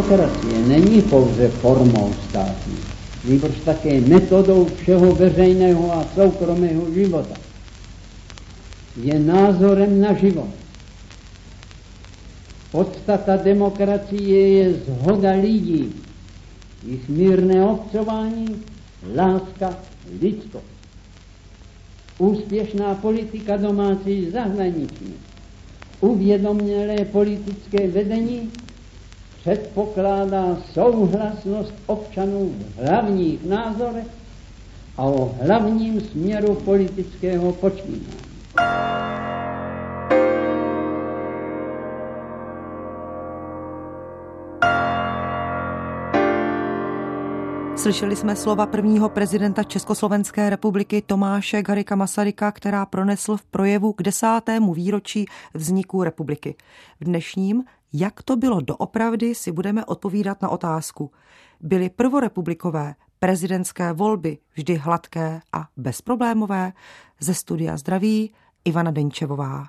Demokracie není pouze formou státu, nebož také metodou všeho veřejného a soukromého života. Je názorem na život. Podstata demokracie je zhoda lidí, jich mírné obcování, láska, lidskost. Úspěšná politika domácí zahraniční, uvědomělé politické vedení předpokládá souhlasnost občanů v hlavních názorech a o hlavním směru politického počínání. Slyšeli jsme slova prvního prezidenta Československé republiky Tomáše Garika Masaryka, která pronesl v projevu k desátému výročí vzniku republiky. V dnešním Jak to bylo doopravdy, si budeme odpovídat na otázku. Byly prvorepublikové prezidentské volby vždy hladké a bezproblémové? Ze studia zdraví Ivana Denčevová.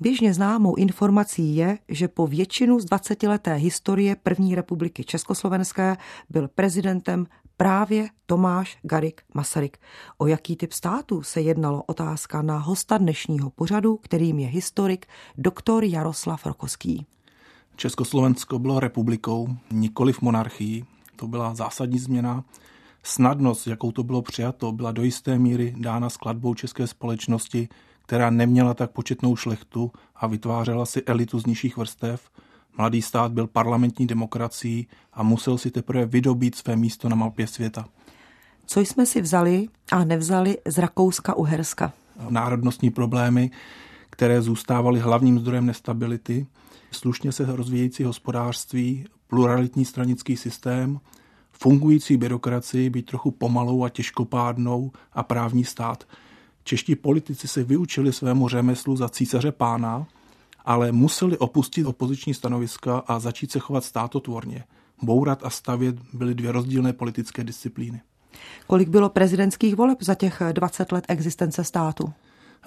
Běžně známou informací je, že po většinu z 20-leté historie první republiky Československé byl prezidentem právě Tomáš Garik Masaryk. O jaký typ státu se jednalo otázka na hosta dnešního pořadu, kterým je historik doktor Jaroslav Rokoský. Československo bylo republikou, nikoli v monarchii. To byla zásadní změna. Snadnost, jakou to bylo přijato, byla do jisté míry dána skladbou české společnosti, která neměla tak početnou šlechtu a vytvářela si elitu z nižších vrstev. Mladý stát byl parlamentní demokracií a musel si teprve vydobít své místo na mapě světa. Co jsme si vzali a nevzali z Rakouska-Uherska? Národnostní problémy, které zůstávaly hlavním zdrojem nestability, slušně se rozvíjející hospodářství, pluralitní stranický systém, fungující byrokracii, být trochu pomalou a těžkopádnou a právní stát. Čeští politici se vyučili svému řemeslu za císaře pána, ale museli opustit opoziční stanoviska a začít se chovat státotvorně. Bourat a stavět byly dvě rozdílné politické disciplíny. Kolik bylo prezidentských voleb za těch 20 let existence státu?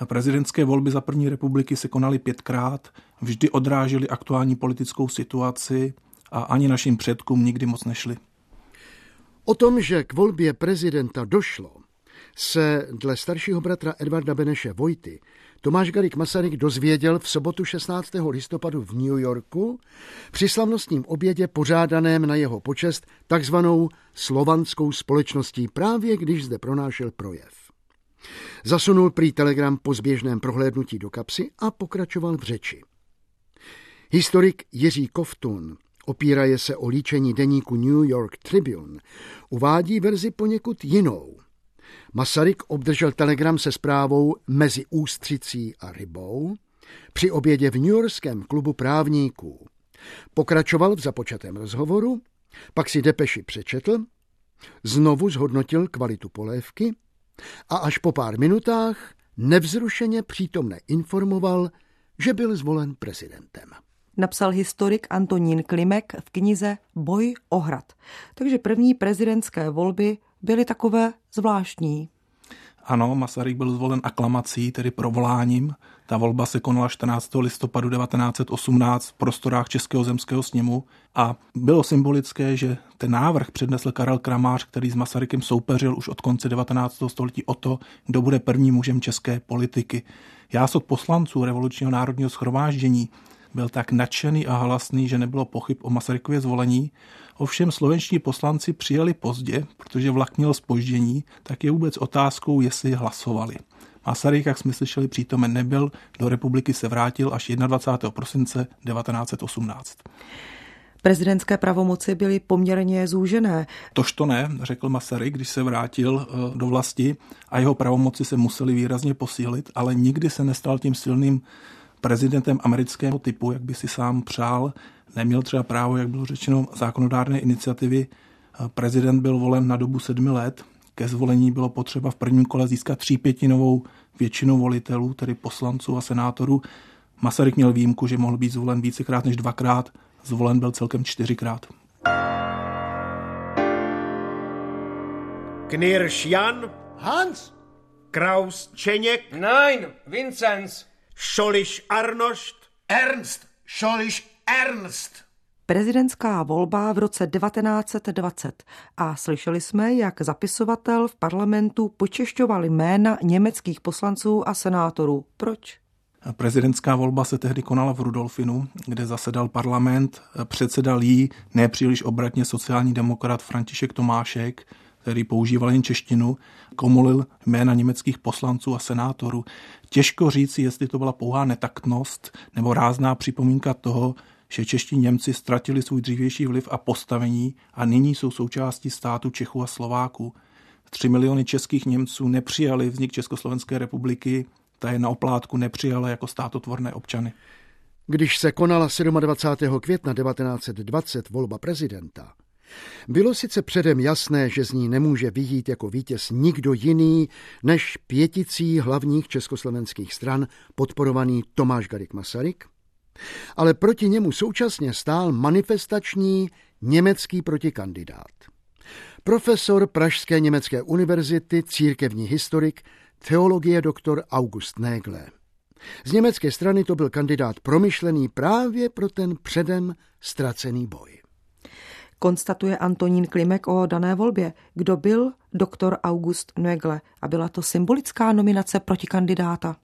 Prezidentské volby za první republiky se konaly pětkrát, vždy odrážely aktuální politickou situaci a ani našim předkům nikdy moc nešli. O tom, že k volbě prezidenta došlo, se dle staršího bratra Edvarda Beneše Vojty Tomáš Garik Masaryk dozvěděl v sobotu 16. listopadu v New Yorku při slavnostním obědě pořádaném na jeho počest takzvanou slovanskou společností právě když zde pronášel projev. Zasunul prý telegram po zběžném prohlédnutí do kapsy a pokračoval v řeči. Historik Jiří Koftun, opíraje se o líčení deníku New York Tribune, uvádí verzi poněkud jinou. Masaryk obdržel telegram se zprávou mezi ústřicí a rybou při obědě v New Yorkském klubu právníků. Pokračoval v započatém rozhovoru, pak si depeši přečetl, znovu zhodnotil kvalitu polévky a až po pár minutách nevzrušeně přítomne informoval, že byl zvolen prezidentem. Napsal historik Antonín Klimek v knize Boj o hrad. Takže první prezidentské volby byly takové zvláštní. Ano, Masaryk byl zvolen aklamací, tedy provoláním. Ta volba se konala 14. listopadu 1918 v prostorách Českého zemského sněmu a bylo symbolické, že ten návrh přednesl Karel Kramář, který s Masarykem soupeřil už od konce 19. století o to, kdo bude prvním mužem české politiky. Já od poslanců revolučního národního schromáždění byl tak nadšený a hlasný, že nebylo pochyb o Masarykově zvolení. Ovšem slovenští poslanci přijeli pozdě, protože vlak měl spoždění, tak je vůbec otázkou, jestli hlasovali. Masaryk, jak jsme slyšeli, přítomen nebyl, do republiky se vrátil až 21. prosince 1918. Prezidentské pravomoci byly poměrně zúžené. Tož to ne, řekl Masaryk, když se vrátil eh, do vlasti a jeho pravomoci se museli výrazně posílit, ale nikdy se nestal tím silným prezidentem amerického typu, jak by si sám přál. Neměl třeba právo, jak bylo řečeno, zákonodárné iniciativy. Prezident byl volen na dobu sedmi let. Ke zvolení bylo potřeba v prvním kole získat třípětinovou většinu volitelů, tedy poslanců a senátorů. Masaryk měl výjimku, že mohl být zvolen vícekrát než dvakrát. Zvolen byl celkem čtyřikrát. Knirsch Jan. Hans. Kraus Čeněk. Nein, Vincenz. Šoliš Arnošt. Ernst. Šoliš Ernst. prezidentská volba v roce 1920 a slyšeli jsme, jak zapisovatel v parlamentu počešťoval jména německých poslanců a senátorů. Proč? Prezidentská volba se tehdy konala v Rudolfinu, kde zasedal parlament. Předsedal jí nepříliš obratně sociální demokrat František Tomášek, který používal jen češtinu, komolil jména německých poslanců a senátorů. Těžko říci, jestli to byla pouhá netaktnost nebo rázná připomínka toho, že čeští Němci ztratili svůj dřívější vliv a postavení a nyní jsou součástí státu Čechů a Slováků. Tři miliony českých Němců nepřijali vznik Československé republiky, ta je na oplátku nepřijala jako státotvorné občany. Když se konala 27. května 1920 volba prezidenta, bylo sice předem jasné, že z ní nemůže vyjít jako vítěz nikdo jiný než pěticí hlavních československých stran podporovaný Tomáš Garik Masaryk, ale proti němu současně stál manifestační německý protikandidát. Profesor Pražské německé univerzity, církevní historik, teologie doktor August Nägle. Z německé strany to byl kandidát promyšlený právě pro ten předem ztracený boj. Konstatuje Antonín Klimek o dané volbě. Kdo byl doktor August Nägle a byla to symbolická nominace proti kandidáta?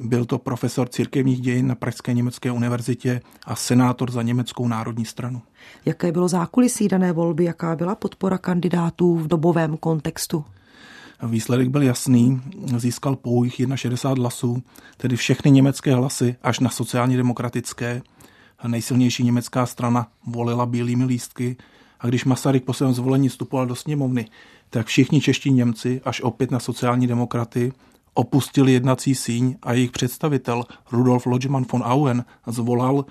Byl to profesor církevních dějin na Pražské německé univerzitě a senátor za německou národní stranu. Jaké bylo zákulisí dané volby, jaká byla podpora kandidátů v dobovém kontextu? Výsledek byl jasný, získal pouhých 61 hlasů, tedy všechny německé hlasy až na sociálně demokratické. Nejsilnější německá strana volila bílými lístky a když Masaryk po svém zvolení vstupoval do sněmovny, tak všichni čeští Němci až opět na sociální demokraty opustili jednací síň a jejich představitel Rudolf Lodgemann von Auen zvolal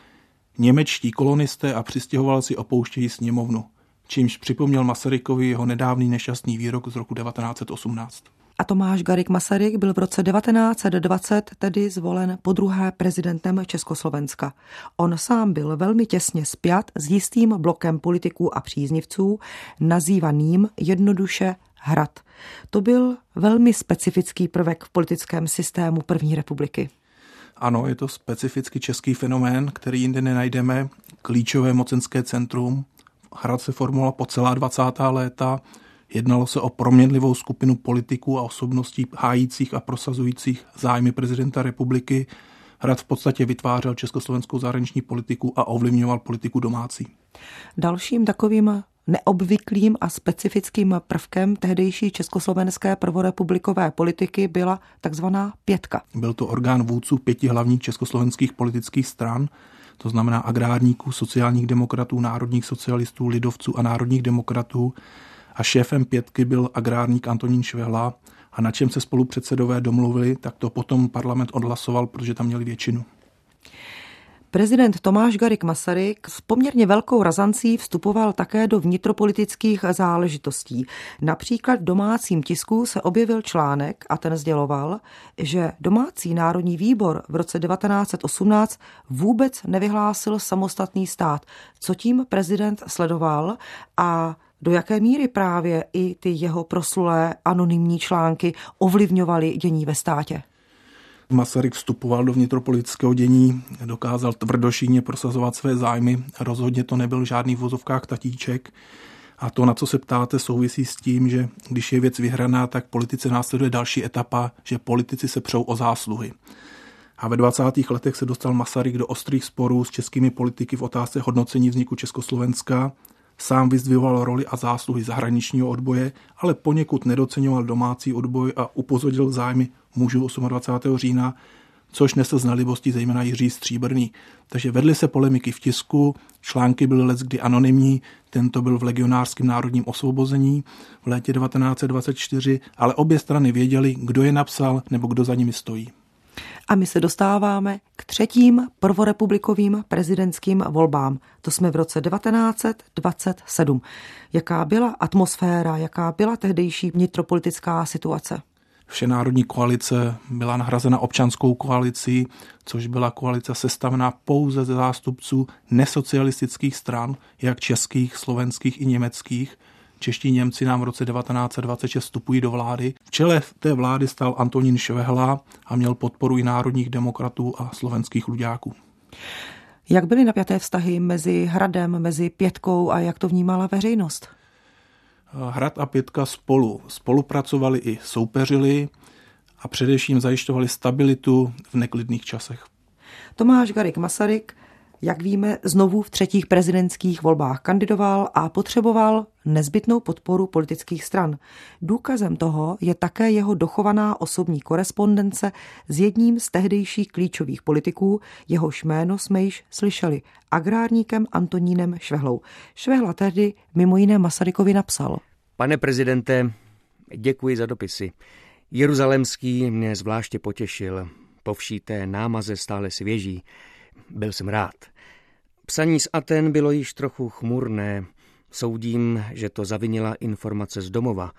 Němečtí kolonisté a přistěhovalci opouštějí sněmovnu, čímž připomněl Masarykovi jeho nedávný nešťastný výrok z roku 1918. A Tomáš Garik Masaryk byl v roce 1920 tedy zvolen po druhé prezidentem Československa. On sám byl velmi těsně spjat s jistým blokem politiků a příznivců, nazývaným jednoduše hrad. To byl velmi specifický prvek v politickém systému první republiky. Ano, je to specificky český fenomén, který jinde nenajdeme. Klíčové mocenské centrum. Hrad se formoval po celá 20. léta. Jednalo se o proměnlivou skupinu politiků a osobností hájících a prosazujících zájmy prezidenta republiky. Hrad v podstatě vytvářel československou zahraniční politiku a ovlivňoval politiku domácí. Dalším takovým Neobvyklým a specifickým prvkem tehdejší československé prvorepublikové politiky byla takzvaná pětka. Byl to orgán vůdců pěti hlavních československých politických stran, to znamená agrárníků, sociálních demokratů, národních socialistů, lidovců a národních demokratů. A šéfem pětky byl agrárník Antonín Švehla a na čem se spolupředsedové domluvili, tak to potom parlament odhlasoval, protože tam měli většinu. Prezident Tomáš Garik Masaryk s poměrně velkou razancí vstupoval také do vnitropolitických záležitostí. Například v domácím tisku se objevil článek a ten sděloval, že domácí národní výbor v roce 1918 vůbec nevyhlásil samostatný stát, co tím prezident sledoval a do jaké míry právě i ty jeho proslulé anonymní články ovlivňovaly dění ve státě. Masaryk vstupoval do vnitropolitického dění, dokázal tvrdošíně prosazovat své zájmy, rozhodně to nebyl žádný v vozovkách tatíček. A to, na co se ptáte, souvisí s tím, že když je věc vyhraná, tak politice následuje další etapa, že politici se přou o zásluhy. A ve 20. letech se dostal Masaryk do ostrých sporů s českými politiky v otázce hodnocení vzniku Československa Sám vyzdvihoval roli a zásluhy zahraničního odboje, ale poněkud nedoceňoval domácí odboj a upozornil zájmy mužů 28. října, což nesl z nelibosti zejména Jiří Stříbrný. Takže vedly se polemiky v tisku, články byly let kdy anonymní, tento byl v legionářském národním osvobození v létě 1924, ale obě strany věděli, kdo je napsal nebo kdo za nimi stojí. A my se dostáváme k třetím prvorepublikovým prezidentským volbám. To jsme v roce 1927. Jaká byla atmosféra, jaká byla tehdejší vnitropolitická situace? Všenárodní koalice byla nahrazena občanskou koalicí, což byla koalice sestavená pouze ze zástupců nesocialistických stran, jak českých, slovenských i německých, Čeští Němci nám v roce 1926 vstupují do vlády. V čele té vlády stal Antonín Švehla a měl podporu i národních demokratů a slovenských ludáků. Jak byly napjaté vztahy mezi Hradem, mezi Pětkou a jak to vnímala veřejnost? Hrad a Pětka spolu spolupracovali i soupeřili a především zajišťovali stabilitu v neklidných časech. Tomáš Garik Masaryk jak víme, znovu v třetích prezidentských volbách kandidoval a potřeboval nezbytnou podporu politických stran. Důkazem toho je také jeho dochovaná osobní korespondence s jedním z tehdejších klíčových politiků, jehož jméno jsme již slyšeli, agrárníkem Antonínem Švehlou. Švehla tehdy mimo jiné Masarykovi napsal. Pane prezidente, děkuji za dopisy. Jeruzalemský mě zvláště potěšil. Po vší té námaze stále svěží. Byl jsem rád. Psaní z Aten bylo již trochu chmurné. Soudím, že to zavinila informace z domova.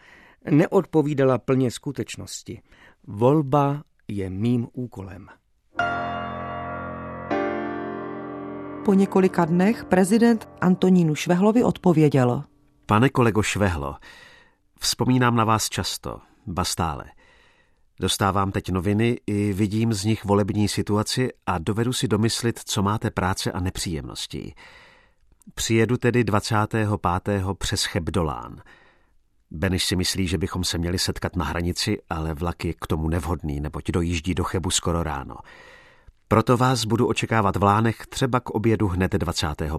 Neodpovídala plně skutečnosti. Volba je mým úkolem. Po několika dnech prezident Antonínu Švehlovi odpověděl. Pane kolego Švehlo, vzpomínám na vás často, bastále. Dostávám teď noviny i vidím z nich volební situaci a dovedu si domyslit, co máte práce a nepříjemností. Přijedu tedy 25. přes Chebdolán. Beneš si myslí, že bychom se měli setkat na hranici, ale vlak je k tomu nevhodný, neboť dojíždí do Chebu skoro ráno. Proto vás budu očekávat v Lánech třeba k obědu hned 25.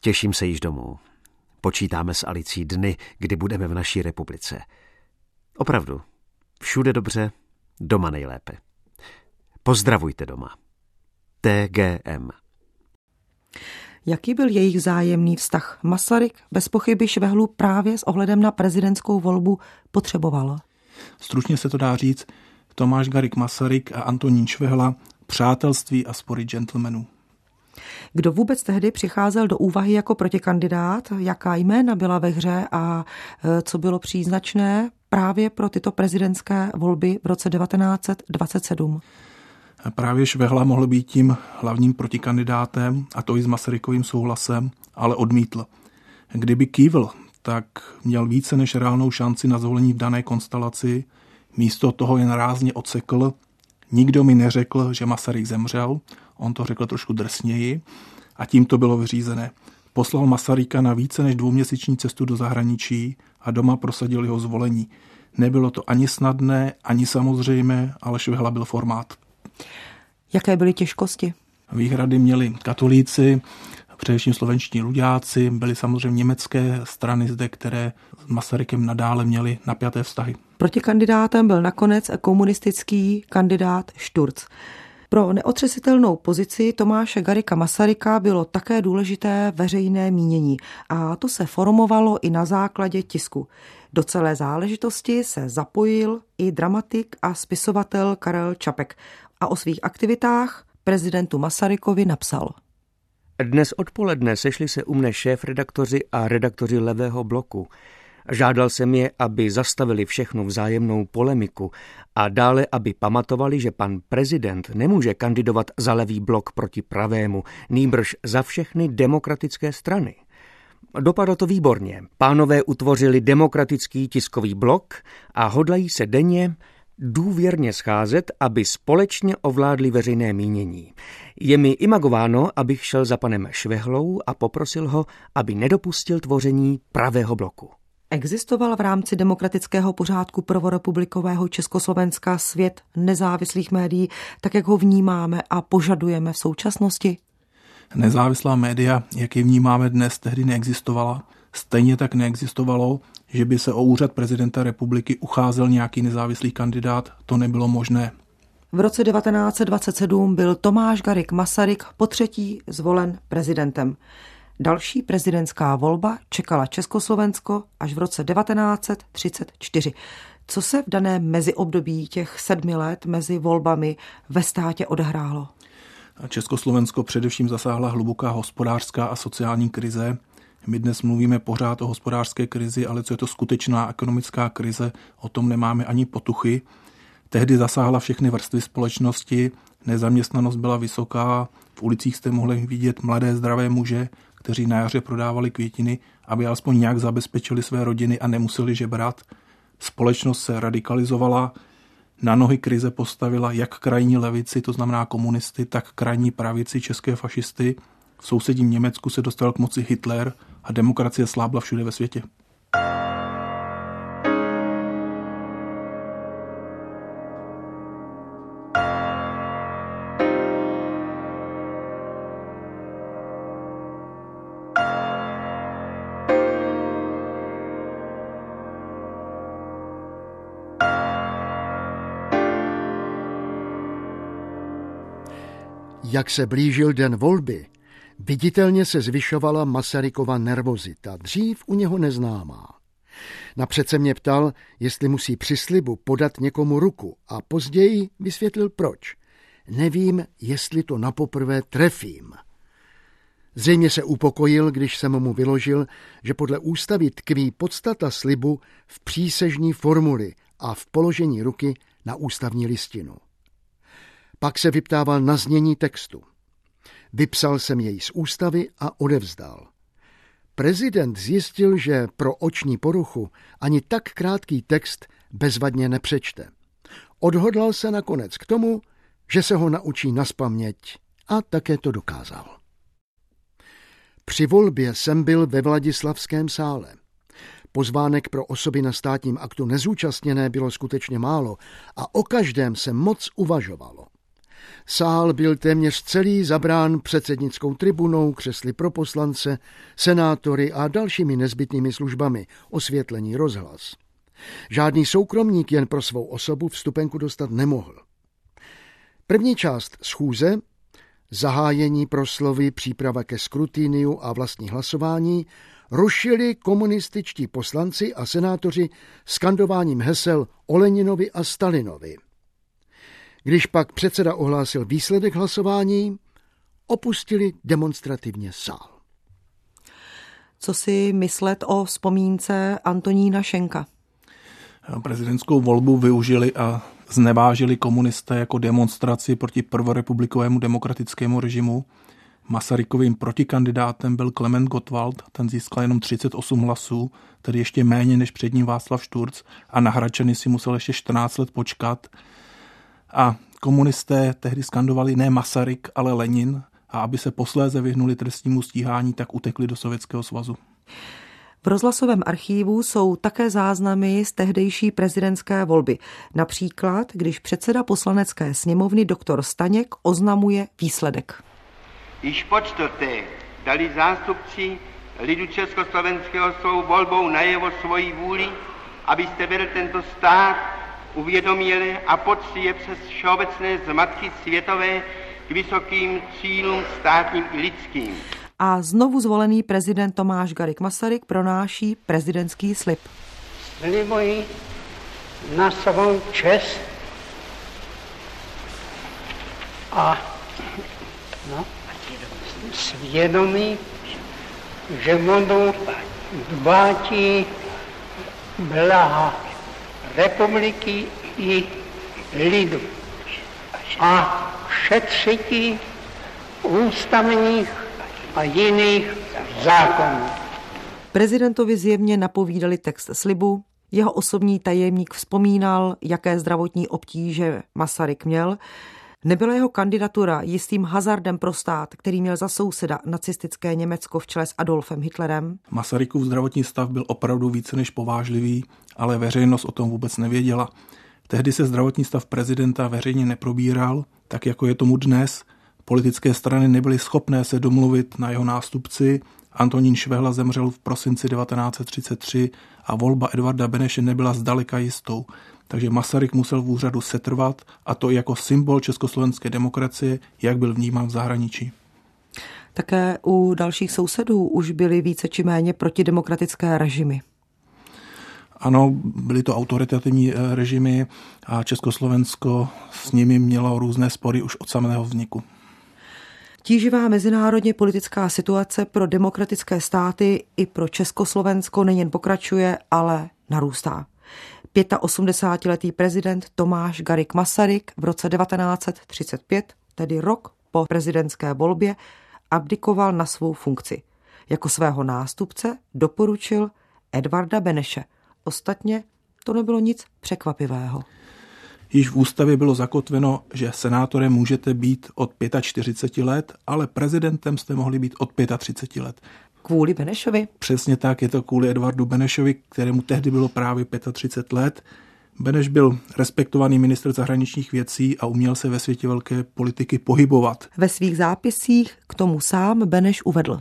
Těším se již domů. Počítáme s Alicí dny, kdy budeme v naší republice. Opravdu, Všude dobře, doma nejlépe. Pozdravujte doma. TGM. Jaký byl jejich zájemný vztah? Masaryk bez pochyby Švehlu právě s ohledem na prezidentskou volbu potřeboval. Stručně se to dá říct, Tomáš Garik Masaryk a Antonín Švehla přátelství a spory gentlemanů. Kdo vůbec tehdy přicházel do úvahy jako protikandidát, jaká jména byla ve hře a e, co bylo příznačné právě pro tyto prezidentské volby v roce 1927? Právě Švehla mohl být tím hlavním protikandidátem, a to i s Masarykovým souhlasem, ale odmítl. Kdyby kývl, tak měl více než reálnou šanci na zvolení v dané konstelaci. Místo toho jen rázně odsekl. Nikdo mi neřekl, že Masaryk zemřel, on to řekl trošku drsněji a tím to bylo vyřízené. Poslal Masaryka na více než dvouměsíční cestu do zahraničí a doma prosadil jeho zvolení. Nebylo to ani snadné, ani samozřejmé, ale Švehla byl formát. Jaké byly těžkosti? Výhrady měli katolíci, především slovenští ludáci, byly samozřejmě německé strany zde, které s Masarykem nadále měly napjaté vztahy. Protikandidátem byl nakonec komunistický kandidát Šturc. Pro neotřesitelnou pozici Tomáše Garika Masaryka bylo také důležité veřejné mínění a to se formovalo i na základě tisku. Do celé záležitosti se zapojil i dramatik a spisovatel Karel Čapek a o svých aktivitách prezidentu Masarykovi napsal. Dnes odpoledne sešli se u mne šéf-redaktoři a redaktoři Levého bloku. Žádal jsem je, aby zastavili všechnu vzájemnou polemiku a dále, aby pamatovali, že pan prezident nemůže kandidovat za levý blok proti pravému, nýbrž za všechny demokratické strany. Dopadlo to výborně. Pánové utvořili demokratický tiskový blok a hodlají se denně důvěrně scházet, aby společně ovládli veřejné mínění. Je mi imagováno, abych šel za panem Švehlou a poprosil ho, aby nedopustil tvoření pravého bloku. Existoval v rámci demokratického pořádku prvorepublikového Československa svět nezávislých médií, tak jak ho vnímáme a požadujeme v současnosti? Nezávislá média, jak je vnímáme dnes, tehdy neexistovala. Stejně tak neexistovalo, že by se o úřad prezidenta republiky ucházel nějaký nezávislý kandidát, to nebylo možné. V roce 1927 byl Tomáš Garik Masaryk po třetí zvolen prezidentem. Další prezidentská volba čekala Československo až v roce 1934. Co se v daném meziobdobí těch sedmi let mezi volbami ve státě odehrálo? Československo především zasáhla hluboká hospodářská a sociální krize. My dnes mluvíme pořád o hospodářské krizi, ale co je to skutečná ekonomická krize, o tom nemáme ani potuchy. Tehdy zasáhla všechny vrstvy společnosti, nezaměstnanost byla vysoká, v ulicích jste mohli vidět mladé zdravé muže, kteří na jaře prodávali květiny, aby alespoň nějak zabezpečili své rodiny a nemuseli žebrat. Společnost se radikalizovala, na nohy krize postavila jak krajní levici, to znamená komunisty, tak krajní pravici, české fašisty. V sousedním Německu se dostal k moci Hitler a demokracie slábla všude ve světě. Jak se blížil den volby, viditelně se zvyšovala Masarykova nervozita, dřív u něho neznámá. Napřed se mě ptal, jestli musí při slibu podat někomu ruku a později vysvětlil proč. Nevím, jestli to napoprvé trefím. Zřejmě se upokojil, když jsem mu vyložil, že podle ústavy tkví podstata slibu v přísežní formuli a v položení ruky na ústavní listinu. Pak se vyptával na znění textu. Vypsal jsem jej z ústavy a odevzdal. Prezident zjistil, že pro oční poruchu ani tak krátký text bezvadně nepřečte. Odhodlal se nakonec k tomu, že se ho naučí naspaměť a také to dokázal. Při volbě jsem byl ve Vladislavském sále. Pozvánek pro osoby na státním aktu nezúčastněné bylo skutečně málo a o každém se moc uvažovalo. Sál byl téměř celý zabrán předsednickou tribunou, křesly pro poslance, senátory a dalšími nezbytnými službami, osvětlení rozhlas. Žádný soukromník jen pro svou osobu vstupenku dostat nemohl. První část schůze, zahájení proslovy, příprava ke skrutíniu a vlastní hlasování, rušili komunističtí poslanci a senátoři skandováním hesel Oleninovi a Stalinovi. Když pak předseda ohlásil výsledek hlasování, opustili demonstrativně sál. Co si myslet o vzpomínce Antonína Šenka? Prezidentskou volbu využili a znevážili komunisté jako demonstraci proti prvorepublikovému demokratickému režimu. Masarykovým protikandidátem byl Klement Gottwald, ten získal jenom 38 hlasů, tedy ještě méně než před ním Václav Šturc a na Hračany si musel ještě 14 let počkat. A komunisté tehdy skandovali ne Masaryk, ale Lenin a aby se posléze vyhnuli trestnímu stíhání, tak utekli do Sovětského svazu. V rozhlasovém archívu jsou také záznamy z tehdejší prezidentské volby. Například, když předseda poslanecké sněmovny doktor Staněk oznamuje výsledek. Již po čtvrté dali zástupci lidu Československého svou volbou najevo svoji vůli, abyste vedl tento stát uvědomili a je přes všeobecné zmatky světové k vysokým cílům státním i lidským. A znovu zvolený prezident Tomáš Garik Masaryk pronáší prezidentský slib. Slibuji na svou čest a no, svědomí, že budu dbátí blaha republiky i lidu a šetřití ústavních a jiných zákonů. Prezidentovi zjevně napovídali text slibu, jeho osobní tajemník vzpomínal, jaké zdravotní obtíže Masaryk měl, Nebyla jeho kandidatura jistým hazardem pro stát, který měl za souseda nacistické Německo v čele s Adolfem Hitlerem? Masarykův zdravotní stav byl opravdu více než povážlivý, ale veřejnost o tom vůbec nevěděla. Tehdy se zdravotní stav prezidenta veřejně neprobíral, tak jako je tomu dnes. Politické strany nebyly schopné se domluvit na jeho nástupci. Antonín Švehla zemřel v prosinci 1933 a volba Edvarda Beneše nebyla zdaleka jistou takže Masaryk musel v úřadu setrvat a to jako symbol československé demokracie, jak byl vnímán v zahraničí. Také u dalších sousedů už byly více či méně protidemokratické režimy. Ano, byly to autoritativní eh, režimy a Československo s nimi mělo různé spory už od samého vzniku. Tíživá mezinárodně politická situace pro demokratické státy i pro Československo nejen pokračuje, ale narůstá. 85-letý prezident Tomáš Garik Masaryk v roce 1935, tedy rok po prezidentské volbě, abdikoval na svou funkci. Jako svého nástupce doporučil Edvarda Beneše. Ostatně to nebylo nic překvapivého. Již v ústavě bylo zakotveno, že senátorem můžete být od 45 let, ale prezidentem jste mohli být od 35 let. Kvůli Benešovi? Přesně tak, je to kvůli Edvardu Benešovi, kterému tehdy bylo právě 35 let. Beneš byl respektovaný ministr zahraničních věcí a uměl se ve světě velké politiky pohybovat. Ve svých zápisích k tomu sám Beneš uvedl.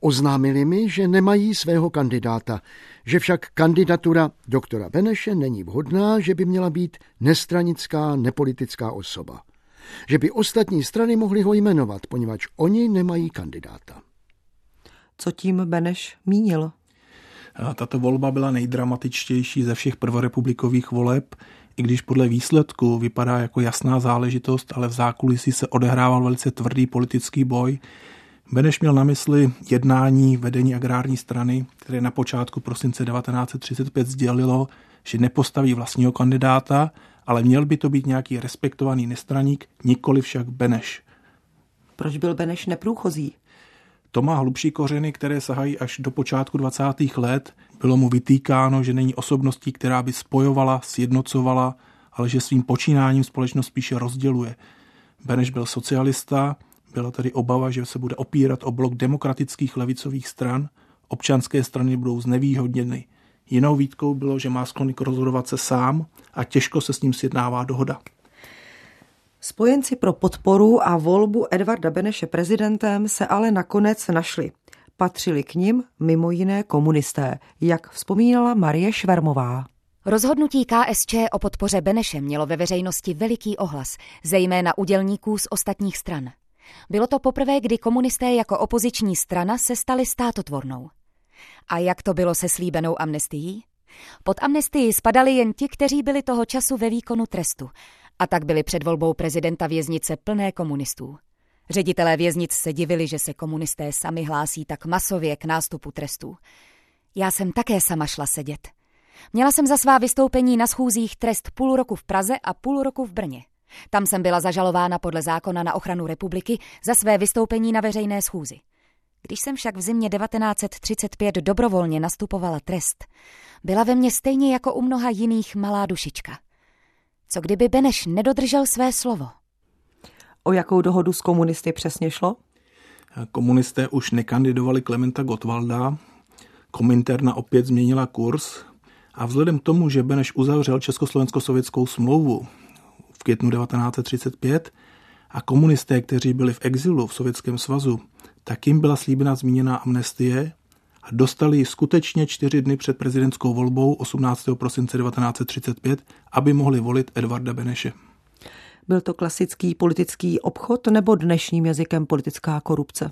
Oznámili mi, že nemají svého kandidáta, že však kandidatura doktora Beneše není vhodná, že by měla být nestranická, nepolitická osoba. Že by ostatní strany mohly ho jmenovat, poněvadž oni nemají kandidáta. Co tím Beneš mínil? Tato volba byla nejdramatičtější ze všech prvorepublikových voleb, i když podle výsledku vypadá jako jasná záležitost, ale v zákulisí se odehrával velice tvrdý politický boj. Beneš měl na mysli jednání vedení agrární strany, které na počátku prosince 1935 sdělilo, že nepostaví vlastního kandidáta, ale měl by to být nějaký respektovaný nestraník, nikoli však Beneš. Proč byl Beneš neprůchozí? To má hlubší kořeny, které sahají až do počátku 20. let. Bylo mu vytýkáno, že není osobností, která by spojovala, sjednocovala, ale že svým počínáním společnost spíše rozděluje. Beneš byl socialista, byla tedy obava, že se bude opírat o blok demokratických levicových stran, občanské strany budou znevýhodněny. Jinou výtkou bylo, že má sklony k rozhodovat se sám a těžko se s ním sjednává dohoda. Spojenci pro podporu a volbu Edvarda Beneše prezidentem se ale nakonec našli. Patřili k nim mimo jiné komunisté, jak vzpomínala Marie Švermová. Rozhodnutí KSČ o podpoře Beneše mělo ve veřejnosti veliký ohlas, zejména udělníků z ostatních stran. Bylo to poprvé, kdy komunisté jako opoziční strana se stali státotvornou. A jak to bylo se slíbenou amnestií? Pod amnestii spadali jen ti, kteří byli toho času ve výkonu trestu a tak byly před volbou prezidenta věznice plné komunistů. Ředitelé věznic se divili, že se komunisté sami hlásí tak masově k nástupu trestů. Já jsem také sama šla sedět. Měla jsem za svá vystoupení na schůzích trest půl roku v Praze a půl roku v Brně. Tam jsem byla zažalována podle zákona na ochranu republiky za své vystoupení na veřejné schůzi. Když jsem však v zimě 1935 dobrovolně nastupovala trest, byla ve mně stejně jako u mnoha jiných malá dušička. Co kdyby Beneš nedodržel své slovo? O jakou dohodu s komunisty přesně šlo? Komunisté už nekandidovali Klementa Gottwalda, Kominterna opět změnila kurz a vzhledem k tomu, že Beneš uzavřel Československo-sovětskou smlouvu květnu 1935 a komunisté, kteří byli v exilu v Sovětském svazu, tak jim byla slíbena zmíněná amnestie a dostali ji skutečně čtyři dny před prezidentskou volbou 18. prosince 1935, aby mohli volit Edvarda Beneše. Byl to klasický politický obchod nebo dnešním jazykem politická korupce?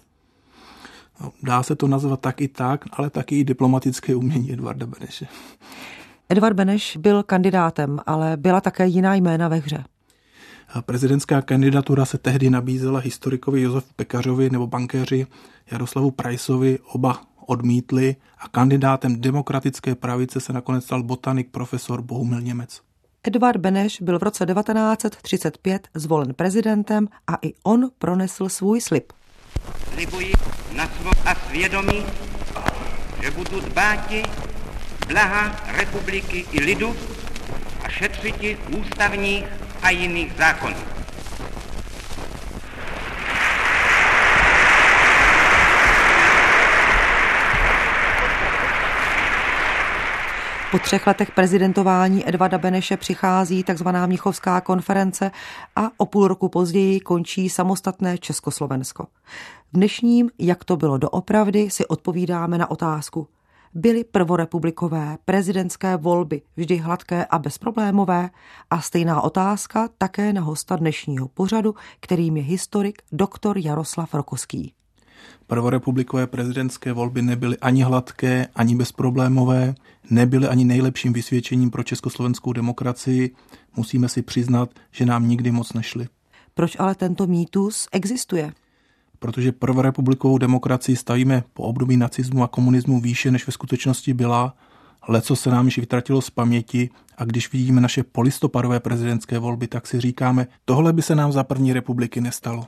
No, dá se to nazvat tak i tak, ale taky i diplomatické umění Edvarda Beneše. Edvard Beneš byl kandidátem, ale byla také jiná jména ve hře. Prezidentská kandidatura se tehdy nabízela historikovi Josef Pekařovi nebo bankéři Jaroslavu Prajsovi, oba odmítli a kandidátem demokratické pravice se nakonec stal botanik profesor Bohumil Němec. Edvard Beneš byl v roce 1935 zvolen prezidentem a i on pronesl svůj slib. Slibuji na svou a svědomí, že budu dbáti blaha republiky i lidu a šetřiti ústavních a jiných zákonů. Po třech letech prezidentování Edvarda Beneše přichází tzv. Mnichovská konference a o půl roku později končí samostatné Československo. V dnešním, jak to bylo doopravdy, si odpovídáme na otázku. Byly prvorepublikové prezidentské volby vždy hladké a bezproblémové? A stejná otázka také na hosta dnešního pořadu, kterým je historik doktor Jaroslav Rokoský. Prvorepublikové prezidentské volby nebyly ani hladké, ani bezproblémové, nebyly ani nejlepším vysvědčením pro československou demokracii. Musíme si přiznat, že nám nikdy moc nešly. Proč ale tento mýtus existuje? Protože prvorepublikovou demokracii stavíme po období nacismu a komunismu výše, než ve skutečnosti byla, leco se nám již vytratilo z paměti a když vidíme naše polistopadové prezidentské volby, tak si říkáme, tohle by se nám za první republiky nestalo.